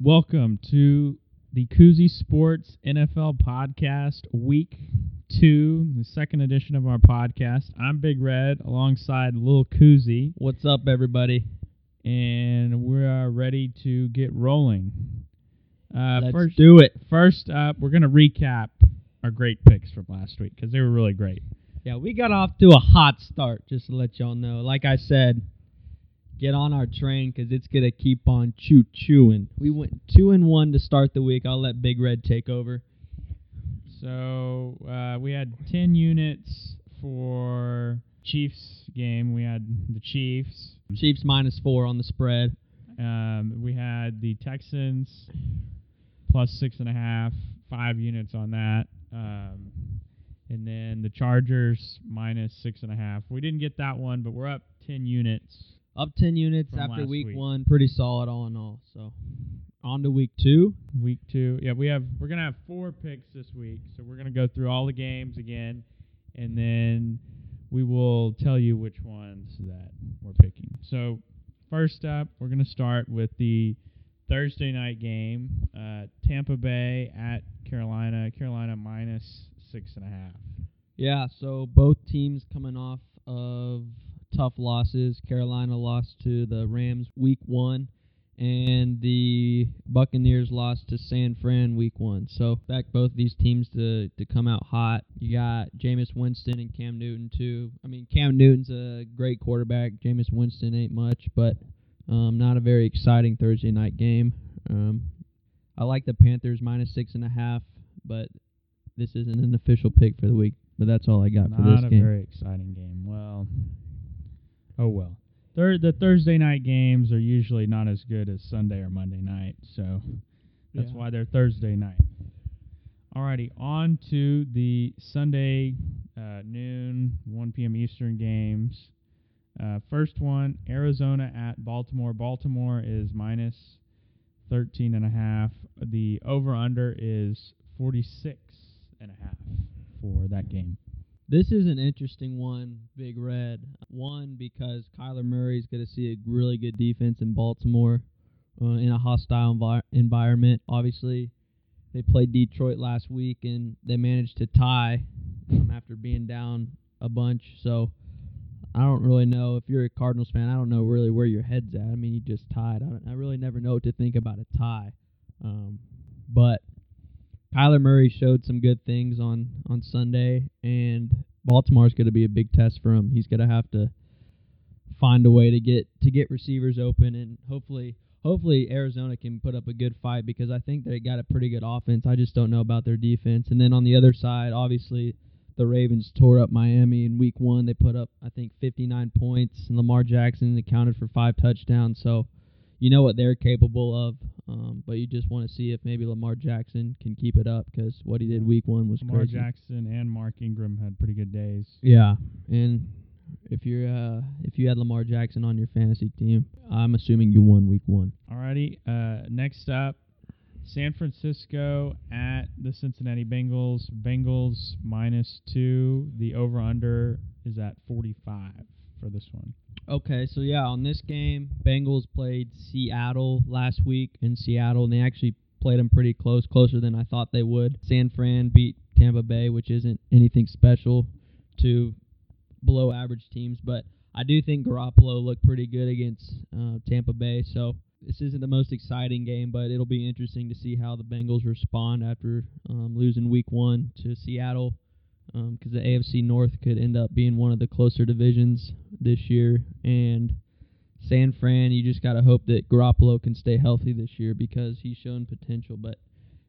Welcome to the Kuzi Sports NFL Podcast, Week Two, the second edition of our podcast. I'm Big Red alongside Lil Kuzi, What's up, everybody? and we are ready to get rolling. Uh, Let's first, do it. First up, we're going to recap our great picks from last week because they were really great. Yeah, we got off to a hot start, just to let y'all know. Like I said, get on our train 'cause it's gonna keep on choo chewing. We went two and one to start the week. I'll let Big Red take over. So uh, we had 10 units for Chiefs game. We had the Chiefs. Chiefs minus four on the spread. Um, we had the Texans plus six and a half, five units on that. Um, and then the Chargers minus six and a half. We didn't get that one, but we're up 10 units. Up ten units From after last week, week. one. Pretty solid all in all. So on to week two. Week two. Yeah, we have we're gonna have four picks this week, so we're gonna go through all the games again, and then we will tell you which ones that we're picking. So first up, we're gonna start with the Thursday night game, uh, Tampa Bay at Carolina. Carolina minus six and a half. Yeah, so both teams coming off of tough losses. Carolina lost to the Rams week one, and the Buccaneers lost to San Fran week one. So expect both these teams to, to come out hot. You got Jameis Winston and Cam Newton too. I mean, Cam Newton's a great quarterback. Jameis Winston ain't much, but um, not a very exciting Thursday night game. Um, I like the Panthers minus six and a half, but this isn't an official pick for the week. But that's all I got for this game. Not a very exciting game. Well, oh well. Thir- the Thursday night games are usually not as good as Sunday or Monday night, so that's Yeah. why they're Thursday night. Alrighty, on to the Sunday uh, noon, 1 p.m. Eastern games. Uh, first one, Arizona at Baltimore. Baltimore is minus 13 and a half. The over/under is 46 and a half for that game. This is an interesting one, Big Red. One because Kyler Murray is going to see a really good defense in Baltimore uh, in a hostile envi- environment. Obviously, they played Detroit last week and they managed to tie after being down a bunch. So I don't really know if you're a Cardinals fan. I don't know really where your head's at. I mean, you just tied. I, I really never know what to think about a tie. Um, but Kyler Murray showed some good things on on Sunday, and Baltimore's going to be a big test for him. He's going to have to find a way to get to get receivers open, and hopefully, hopefully Arizona can put up a good fight because I think they got a pretty good offense. I just don't know about their defense. And then on the other side, obviously, the Ravens tore up Miami in Week One. They put up I think 59 points, and Lamar Jackson accounted for five touchdowns. So. You know what they're capable of, um, but you just want to see if maybe Lamar Jackson can keep it up because what he did week one was Lamar crazy. Jackson and Mark Ingram had pretty good days. Yeah, and if you're uh, if you had Lamar Jackson on your fantasy team, I'm assuming you won week one. Alrighty, uh, next up, San Francisco at the Cincinnati Bengals. Bengals minus two. The over under is at 45 for this one. Okay, so yeah, on this game, Bengals played Seattle last week in Seattle, and they actually played them pretty close, closer than I thought they would. San Fran beat Tampa Bay, which isn't anything special to below average teams, but I do think Garoppolo looked pretty good against uh, Tampa Bay. So this isn't the most exciting game, but it'll be interesting to see how the Bengals respond after um, losing Week One to Seattle, because the AFC North could end up being one of the closer divisions this year. And San Fran, you just gotta hope that Garoppolo can stay healthy this year because he's shown potential. But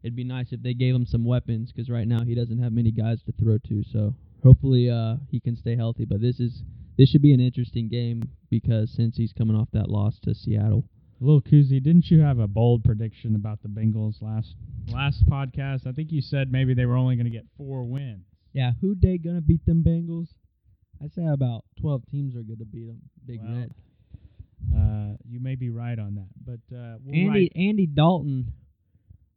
it'd be nice if they gave him some weapons, because right now he doesn't have many guys to throw to. So hopefully uh, he can stay healthy. But this is this should be an interesting game because since he's coming off that loss to Seattle. Little Kuzi, didn't you have a bold prediction about the Bengals last last podcast? I think you said maybe they were only going to get four wins. Yeah, who they gonna beat them Bengals? I say about twelve teams are gonna beat them. Big Well, Red. Uh, you may be right on that, but uh, we'll Andy write- Andy Dalton,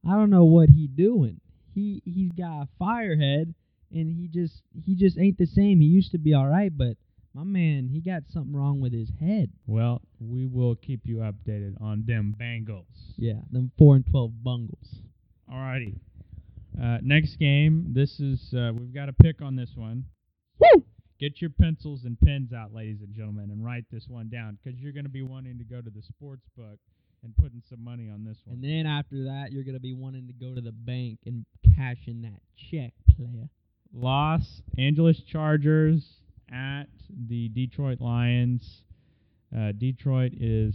I don't know what he doing. He he's got a firehead, and he just he just ain't the same. He used to be all right, but My man, he got something wrong with his head. Well, we will keep you updated on them Bengals. Yeah, them four and twelve bungles. Alrighty. Uh, next game. This is uh, we've got a pick on this one. Woo! Get your pencils and pens out, ladies and gentlemen, and write this one down because you're going to be wanting to go to the sports book and putting some money on this one. And then after that, you're gonna be wanting to go to the bank and cash in that check, player. Los Angeles Chargers at the Detroit Lions. Uh, Detroit is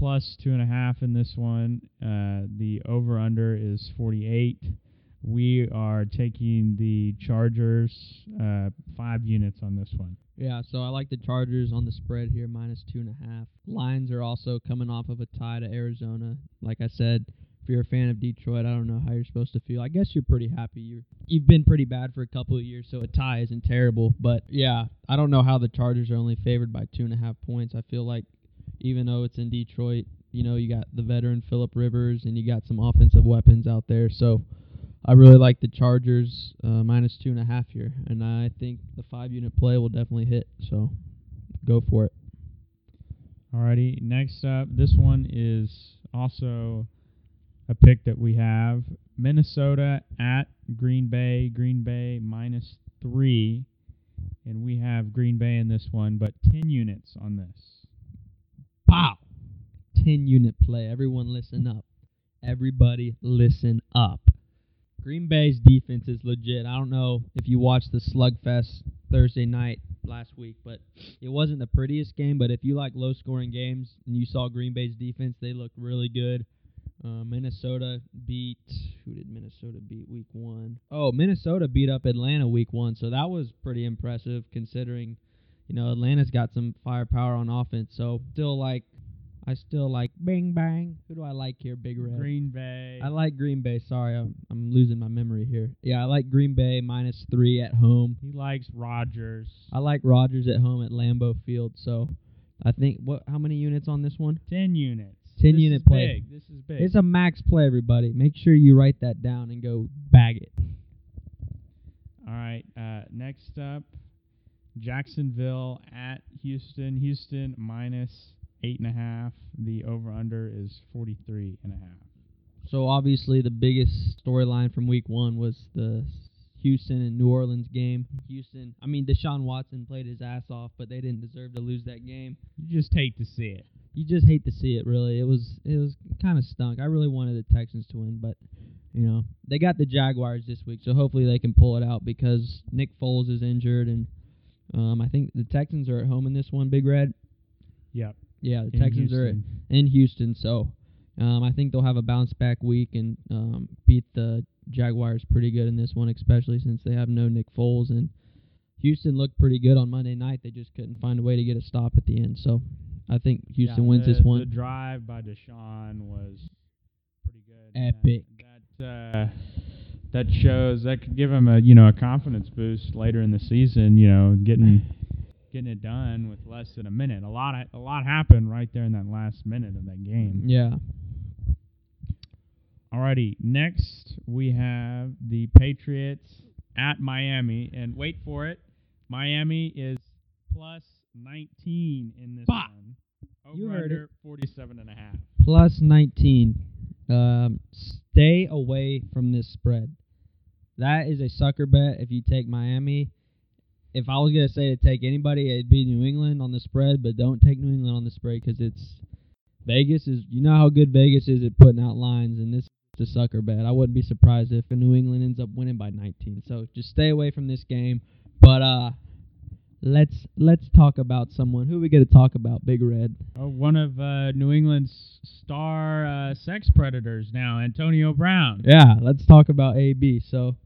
plus two and a half in this one. Uh, the over under is 48. We are taking the Chargers uh, five units on this one. Yeah, so I like the Chargers on the spread here, minus two and a half. Lions are also coming off of a tie to Arizona. Like I said, if you're a fan of Detroit, I don't know how you're supposed to feel. I guess you're pretty happy. You're you've been pretty bad for a couple of years, so a tie isn't terrible. But yeah, I don't know how the Chargers are only favored by two and a half points. I feel like even though it's in Detroit, you know, you got the veteran Philip Rivers and you got some offensive weapons out there. So I really like the Chargers uh, minus two and a half here, and I think the five unit play will definitely hit. So go for it. Alrighty, next up, this one is also a pick that we have. Minnesota at Green Bay. Green Bay minus three. And we have Green Bay in this one, but 10 units on this. Pow! 10 unit play. Everyone listen up. Everybody listen up. Green Bay's defense is legit. I don't know if you watched the slugfest Thursday night last week, but it wasn't the prettiest game. But if you like low scoring games and you saw Green Bay's defense, they looked really good. Uh, Minnesota beat who did Minnesota beat week one? Oh, Minnesota beat up Atlanta week one, so that was pretty impressive considering you know Atlanta's got some firepower on offense. So still like I still like Bing Bang. Who do I like here? Big Red. Green Bay. I like Green Bay. Sorry, I'm, I'm losing my memory here. Yeah, I like Green Bay minus three at home. he likes Rodgers. I like Rodgers at home at Lambeau Field. So I think what? How many units on this one? 10 units. 10 This unit is play. Big. This is big. It's a max play, everybody. Make sure you write that down and go bag it. All right. Uh, next up, Jacksonville at Houston. Houston minus eight and a half. The over under is 43 and a half. So obviously the biggest storyline from week one was the Houston and New Orleans game. Houston, I mean Deshaun Watson played his ass off, but they didn't deserve to lose that game. You just hate to see it. You just hate to see it. Really, it was it was kind of stunk. I really wanted the Texans to win, but you know they got the Jaguars this week, so hopefully they can pull it out because Nick Foles is injured, and um, I think the Texans are at home in this one. Big Red, Yep. yeah, the in Texans are at in Houston, so um, I think they'll have a bounce back week and um, beat the Jaguars pretty good in this one, especially since they have no Nick Foles and Houston looked pretty good on Monday night. They just couldn't find a way to get a stop at the end. So I think Houston Yeah, wins the, this one. The drive by Deshaun was pretty good. Epic. That that, uh, that shows that could give him a you know a confidence boost later in the season. You know, getting getting it done with less than a minute. A lot of, a lot happened right there in that last minute of that game. Yeah. Alrighty, next we have the Patriots at Miami, and wait for it, Miami is plus 19 in this Bah! one. You Over heard under 47 and a half. Plus 19. Um, stay away from this spread. That is a sucker bet if you take Miami. If I was to say to take anybody, it'd be New England on the spread, but don't take New England on the spread because it's Vegas is you know how good Vegas is at putting out lines and this is a sucker bet. I wouldn't be surprised if New England ends up winning by 19. So just stay away from this game. But uh let's let's talk about someone. Who we going to talk about? Big Red. Oh, one of uh, New England's star uh, sex predators now, Antonio Brown. Yeah, let's talk about AB. So,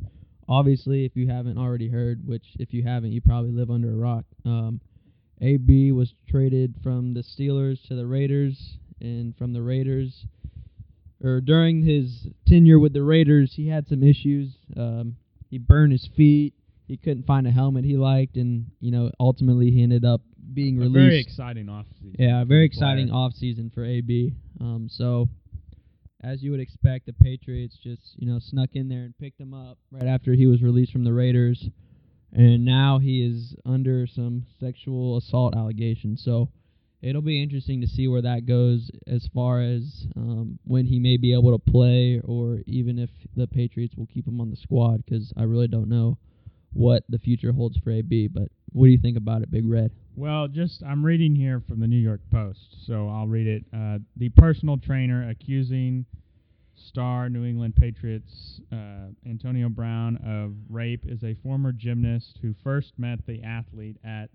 obviously, if you haven't already heard, which if you haven't, you probably live under a rock. Um, AB was traded from the Steelers to the Raiders, and from the Raiders, or during his tenure with the Raiders, he had some issues. Um, he burned his feet. He couldn't find a helmet he liked, and you know, ultimately, he ended up being A released. very exciting offseason. Yeah, very exciting off season for AB. Um, so as you would expect, the Patriots just you know snuck in there and picked him up right after he was released from the Raiders, and now he is under some sexual assault allegations. So it'll be interesting to see where that goes as far as um, when he may be able to play, or even if the Patriots will keep him on the squad. Because I really don't know what the future holds for AB. But what do you think about it, Big Red? Well, just I'm reading here from the New York Post, so I'll read it. Uh, the personal trainer accusing star New England Patriots uh, Antonio Brown of rape is a former gymnast who first met the athlete at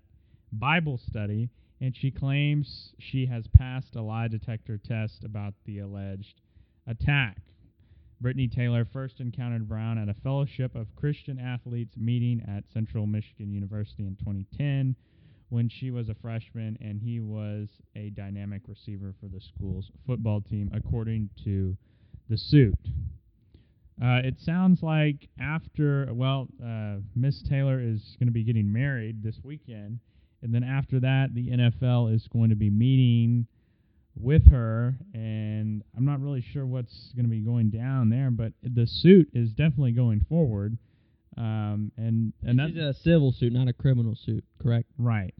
Bible study, and she claims she has passed a lie detector test about the alleged attack. Brittany Taylor first encountered Brown at a Fellowship of Christian Athletes meeting at Central Michigan University in 2010 when she was a freshman, and he was a dynamic receiver for the school's football team, according to the suit. Uh, it sounds like after, well, uh, Miss Taylor is going to be getting married this weekend, and then after that, the NFL is going to be meeting with her, and I'm not really sure what's going to be going down there, but the suit is definitely going forward. Um, and is a civil suit, not a criminal suit, correct? Right.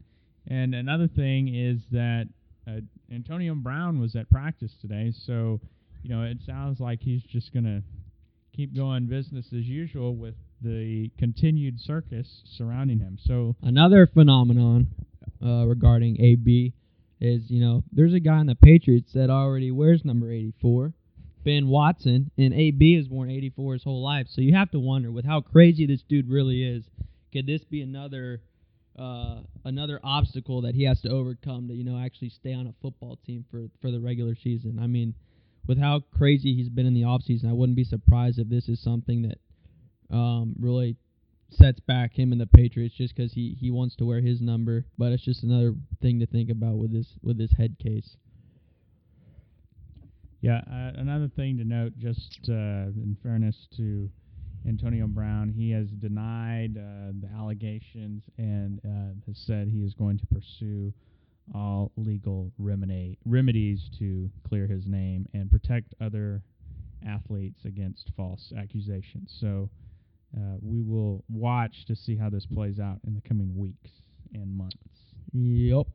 And another thing is that uh, Antonio Brown was at practice today, so you know it sounds like he's just going to keep going business as usual with the continued circus surrounding him. So Another phenomenon uh, regarding AB is, you know, there's a guy in the Patriots that already wears number 84, Ben Watson, and AB has worn 84 his whole life. So you have to wonder, with how crazy this dude really is, could this be another uh, another obstacle that he has to overcome to, you know, actually stay on a football team for for the regular season? I mean, with how crazy he's been in the offseason, I wouldn't be surprised if this is something that um, really sets back him and the Patriots just because he, he wants to wear his number. But it's just another thing to think about with this with this head case. Yeah, uh, another thing to note, just uh, in fairness to Antonio Brown, he has denied uh, the allegations and uh, has said he is going to pursue all legal remedies to clear his name and protect other athletes against false accusations. So uh, we will watch to see how this plays out in the coming weeks and months. Yep.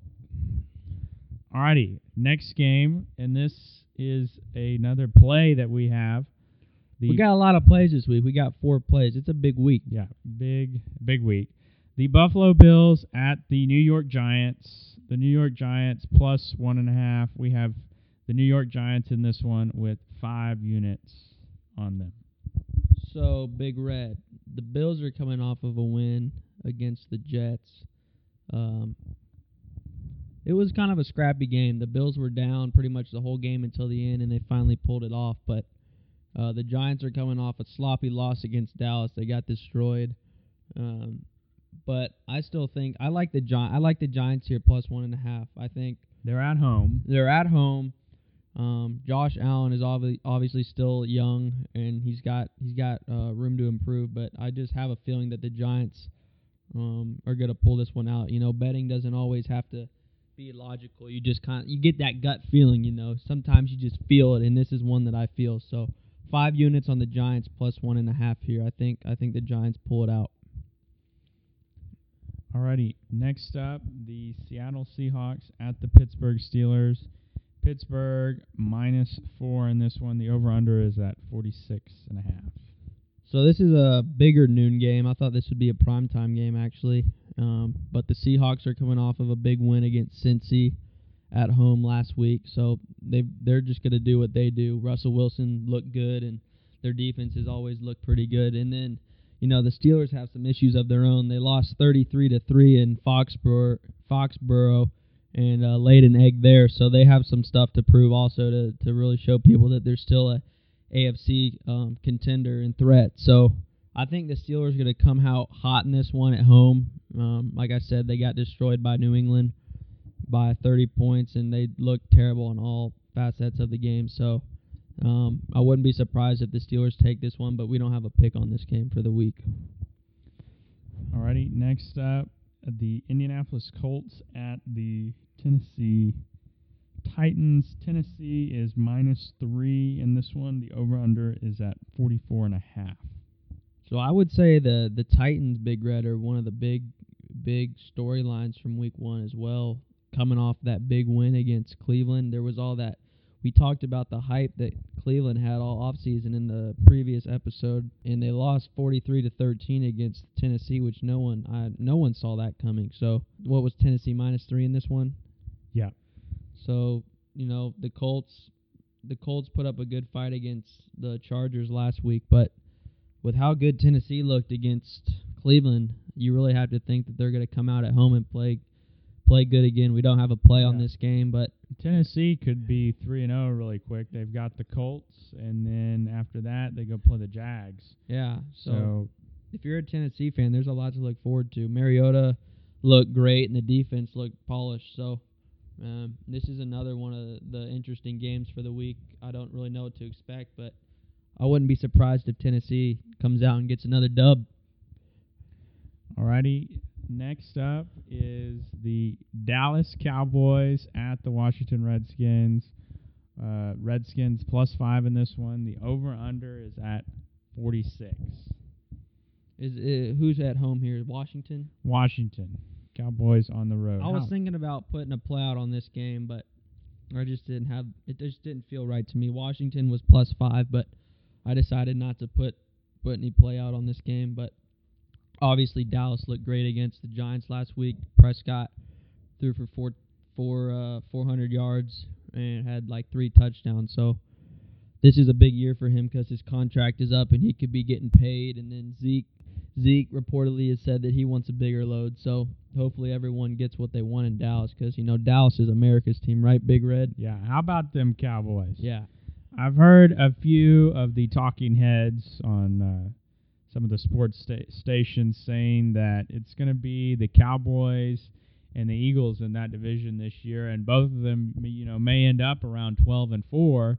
Alrighty, next game, and this is another play that we have. The We got a lot of plays this week. We got four plays. It's a big week. yeah, big big week. The Buffalo Bills at the New York Giants. The New York Giants plus one and a half. We have the New York Giants in this one with five units on them. So Big Red, the Bills are coming off of a win against the Jets. Um, it was kind of a scrappy game. The Bills were down pretty much the whole game until the end, and they finally pulled it off. But uh, the Giants are coming off a sloppy loss against Dallas. They got destroyed. Um, but I still think I like the Gi- I like the Giants here plus one and a half. I think They're at home. they're at home. Um, Josh Allen is obviously obviously still young, and he's got he's got uh, room to improve. But I just have a feeling that the Giants um, are gonna pull this one out. You know, betting doesn't always have to be logical. You just kind you get that gut feeling. You know, sometimes you just feel it, and this is one that I feel. So five units on the Giants plus one and a half here. I think I think the Giants pull it out. Alrighty, next up, the Seattle Seahawks at the Pittsburgh Steelers. Pittsburgh minus four in this one. The over/under is at 46 and a half. So this is a bigger noon game. I thought this would be a primetime game actually, um, but the Seahawks are coming off of a big win against Cincy at home last week. So they they're just gonna do what they do. Russell Wilson looked good, and their defense has always looked pretty good. And then you know the Steelers have some issues of their own. They lost 33 to three in Foxborough, Foxborough, and uh, laid an egg there. So they have some stuff to prove also to to really show people that they're still a AFC um, contender and threat. So I think the Steelers are going to come out hot in this one at home. Um, like I said, they got destroyed by New England by 30 points, and they looked terrible in all facets of the game. So um, I wouldn't be surprised if the Steelers take this one, but we don't have a pick on this game for the week. Alrighty, next up, the Indianapolis Colts at the Tennessee Titans. Tennessee is minus three in this one. The over/under is at 44 and a half. So I would say the the Titans, Big Red, are one of the big big storylines from Week One as well. Coming off that big win against Cleveland, there was all that we talked about the hype that Cleveland had all offseason in the previous episode, and they lost 43 to 13 against Tennessee, which no one I, no one saw that coming. So what was Tennessee minus three in this one? Yeah. So you know the Colts, the Colts put up a good fight against the Chargers last week, but with how good Tennessee looked against Cleveland, you really have to think that they're going to come out at home and play play good again. We don't have a play on this game, but Tennessee could be three and zero really quick. They've got the Colts, and then after that they go play the Jags. yeah. So, So, if you're a Tennessee fan, there's a lot to look forward to. Mariota looked great, and the defense looked polished. So. Um, this is another one of the interesting games for the week. I don't really know what to expect, but I wouldn't be surprised if Tennessee comes out and gets another dub. alrighty. Next up is the Dallas Cowboys at the Washington Redskins. Uh, Redskins plus five in this one. The over under is at forty six. Is uh, who's at home here? Washington. Washington Cowboys on the road. I was How- thinking about putting a play out on this game, but I just didn't have it. Just didn't feel right to me. Washington was plus five, but I decided not to put put any play out on this game. But obviously, Dallas looked great against the Giants last week. Prescott threw for four four uh, 400 yards and had like three touchdowns. So this is a big year for him because his contract is up and he could be getting paid. And then Zeke Zeke reportedly has said that he wants a bigger load. So hopefully everyone gets what they want in Dallas because you know Dallas is America's team, right? Big Red. yeah. How about them Cowboys? Yeah. I've heard a few of the talking heads on uh, some of the sports sta- stations saying that it's going to be the Cowboys and the Eagles in that division this year, and both of them, you know, may end up around 12 and four,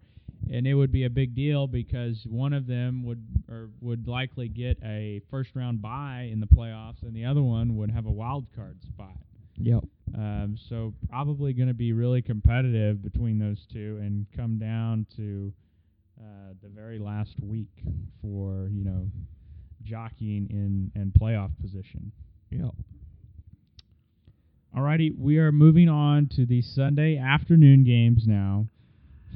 and it would be a big deal because one of them would or would likely get a first round bye in the playoffs, and the other one would have a wild card spot. Yep. Um, so probably going to be really competitive between those two, and come down to uh, the very last week for you know jockeying in and playoff position. Yep. Alrighty, we are moving on to the Sunday afternoon games now.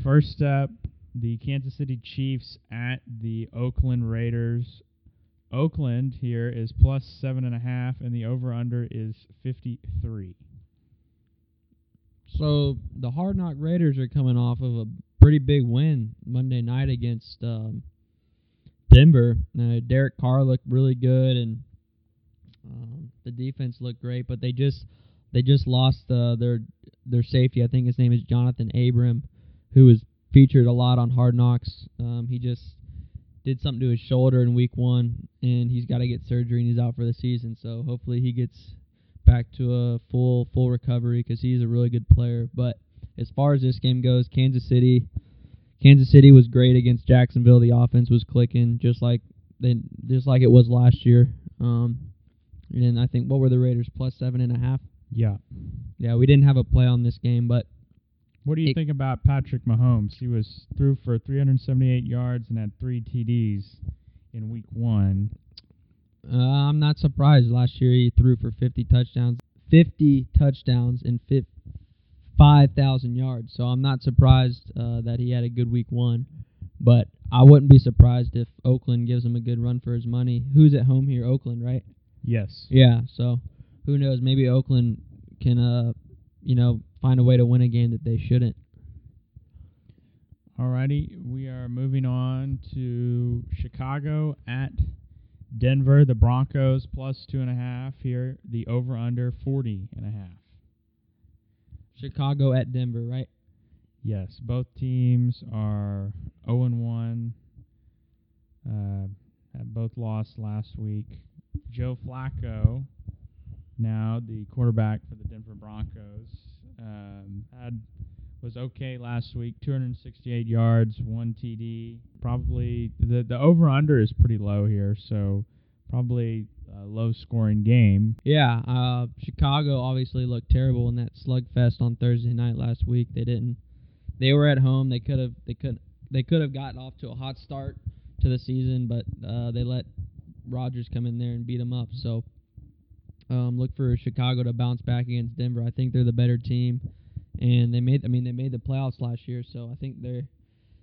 First up, the Kansas City Chiefs at the Oakland Raiders. Oakland here is plus seven and a half, and the over under is fifty three. So the Hard Knock Raiders are coming off of a pretty big win Monday night against um, Denver. Uh, Derek Carr looked really good, and um, the defense looked great, but they just they just lost uh, their their safety. I think his name is Johnathan Abram, who was featured a lot on Hard Knocks. Um, he just did something to his shoulder in Week One, and he's got to get surgery, and he's out for the season. So hopefully he gets back to a full full recovery because he's a really good player. But as far as this game goes, Kansas City, Kansas City was great against Jacksonville. The offense was clicking just like they just like it was last year. Um, and I think what were the Raiders plus seven and a half? Yeah. Yeah, we didn't have a play on this game, but What do you It- think about Patrick Mahomes? He was threw for 378 yards and had three TDs in Week One. uh, I'm not surprised. Last year he threw for 50 touchdowns, 50 touchdowns in 5,000 yards. So I'm not surprised uh, that he had a good week one. But I wouldn't be surprised if Oakland gives him a good run for his money. Who's at home here? Oakland, right? Yes. Yeah. So who knows? Maybe Oakland can, uh, you know, find a way to win a game that they shouldn't. Alrighty, we are moving on to Chicago at Denver. The Broncos plus two and a half here. The over under 40 and a half. Chicago at Denver, right? Yes, both teams are 0 and 1. Uh, both lost last week. Joe Flacco, now the quarterback for the Denver Broncos, um, had was okay last week. 268 yards, one TD. Probably the the over under is pretty low here, so probably a low scoring game. Yeah, uh, Chicago obviously looked terrible in that slugfest on Thursday night last week. They didn't. They were at home. They could have. They could. They could have gotten off to a hot start to the season, but uh, they let Rodgers come in there and beat them up. So um, look for Chicago to bounce back against Denver. I think they're the better team, and they made. I mean, they made the playoffs last year, so I think they're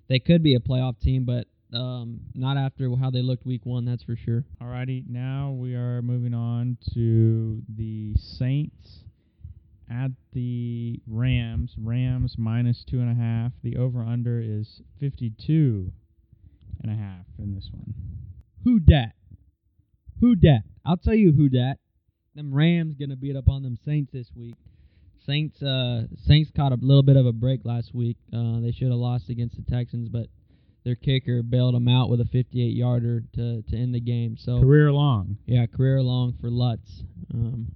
they could be a playoff team, but um, not after how they looked week one. That's for sure. Alrighty, now we are moving on to the Saints at the Rams. Rams minus two and a half. The over under is fifty two and a half in this one. Who dat? Who dat? I'll tell you who dat. Them Rams gonna beat up on them Saints this week. Saints uh Saints caught a little bit of a break last week. Uh, they should have lost against the Texans, but their kicker bailed them out with a 58 yarder to to end the game. So Career long. yeah, career long for Lutz. Um,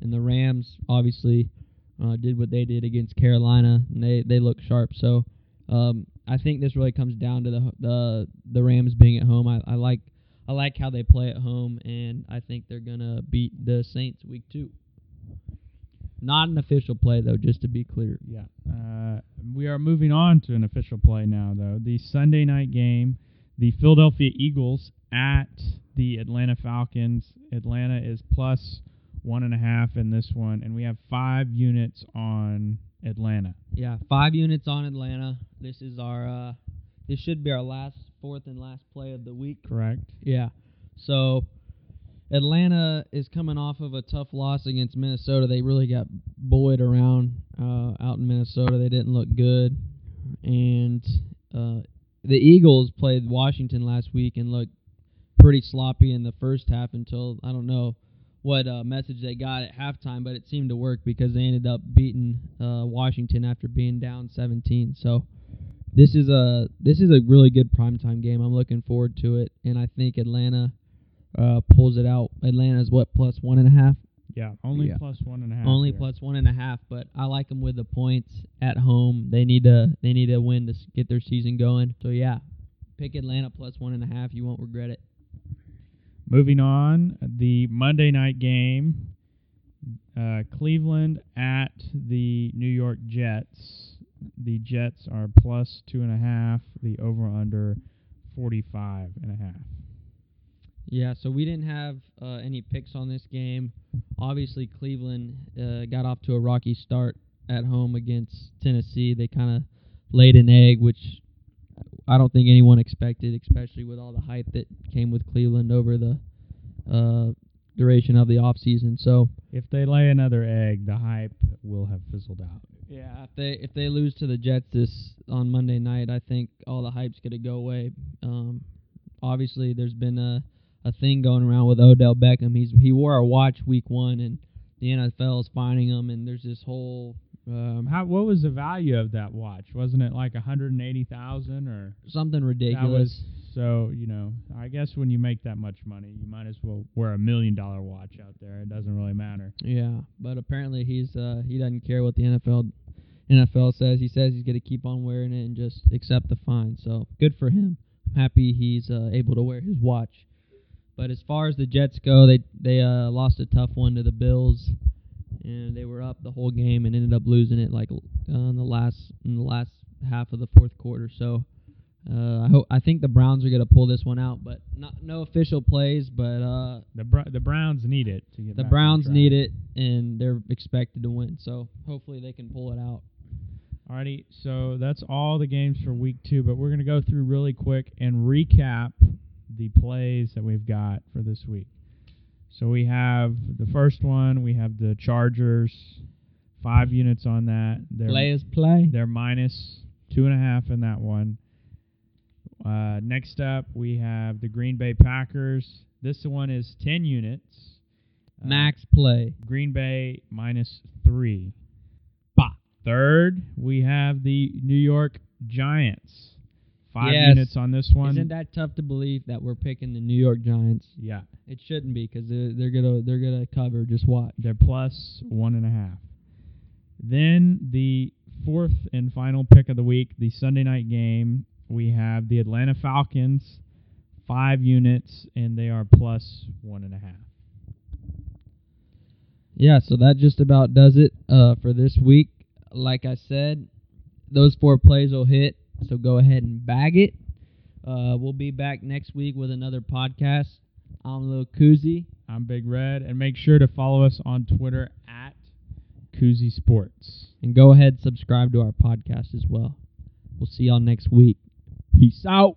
and the Rams obviously uh, did what they did against Carolina, and they they look sharp. So um, I think this really comes down to the the the Rams being at home. I, I like I like how they play at home, and I think they're gonna beat the Saints week two. Not an official play though, just to be clear. Yeah. Uh, we are moving on to an official play now, though. The Sunday night game, the Philadelphia Eagles at the Atlanta Falcons. Atlanta is plus one and a half in this one, and we have five units on Atlanta. Yeah, five units on Atlanta. This is our uh, this should be our last fourth and last play of the week. Correct. Yeah. So Atlanta is coming off of a tough loss against Minnesota. They really got buoyed around uh, out in Minnesota. They didn't look good, and uh, the Eagles played Washington last week and looked pretty sloppy in the first half until I don't know what uh, message they got at halftime, but it seemed to work because they ended up beating uh, Washington after being down 17. So this is a this is a really good primetime game. I'm looking forward to it, and I think Atlanta uh, pulls it out. Atlanta's what plus one and a half, Yeah. Only Yeah. plus one and a half. only here. plus one and a half. But I like them with the points at home. They need to they need to win to get their season going. So yeah, pick Atlanta plus one and a half. You won't regret it. Moving on, the Monday night game, uh, Cleveland at the New York Jets. The Jets are plus two and a half. The over under forty five and a half. Yeah, so we didn't have uh, any picks on this game. Obviously, Cleveland uh, got off to a rocky start at home against Tennessee. They kind of laid an egg, which I don't think anyone expected, especially with all the hype that came with Cleveland over the uh, duration of the offseason. So, If they lay another egg, the hype will have fizzled out. yeah, if they if they lose to the Jets this on Monday night, I think all the hype's gonna go away. Um, obviously, there's been a a thing going around with Odell Beckham. He's he wore a watch week one, and the NFL is finding him. And there's this whole um, How? What was the value of that watch? Wasn't it like a hundred and eighty thousand or? something ridiculous. That was so. You know, I guess when you make that much money, you might as well wear a million dollar watch out there. It doesn't really matter. yeah, but apparently he's uh, he doesn't care what the NFL NFL says. He says he's gonna keep on wearing it and just accept the fine. So good for him. I'm happy he's uh, able to wear his watch. But as far as the Jets go, they they uh, lost a tough one to the Bills, and they were up the whole game and ended up losing it like uh, in the last in the last half of the fourth quarter. So uh, I hope I think the Browns are gonna pull this one out, but not no official plays. But uh, The Br- the Browns need it to get. the Browns track. need it, and they're expected to win. So hopefully they can pull it out. Alrighty, so that's all the games for week two, but we're gonna go through really quick and recap the plays that we've got for this week. So we have the first one. We have the Chargers, five units on that. They're Players play. they're minus two and a half in that one. Uh, next up, we have the Green Bay Packers. This one is ten units. Uh, Max play. Green Bay minus three. Bah. Third, we have the New York Giants. Five Yes. units on this one. Isn't that tough to believe that we're picking the New York Giants? yeah, It shouldn't be because they're, they're gonna they're gonna cover. Just watch. they're plus one and a half. Then the fourth and final pick of the week, the Sunday night game, we have the Atlanta Falcons, five units, and they are plus one and a half. Yeah, so that just about does it uh, for this week. Like I said, those four plays will hit, so go ahead and bag it. Uh, we'll be back next week with another podcast. I'm Lil Kuzi. I'm Big Red, and make sure to follow us on Twitter at Kuzi Sports. And go ahead and subscribe to our podcast as well. We'll see y'all next week. Peace out.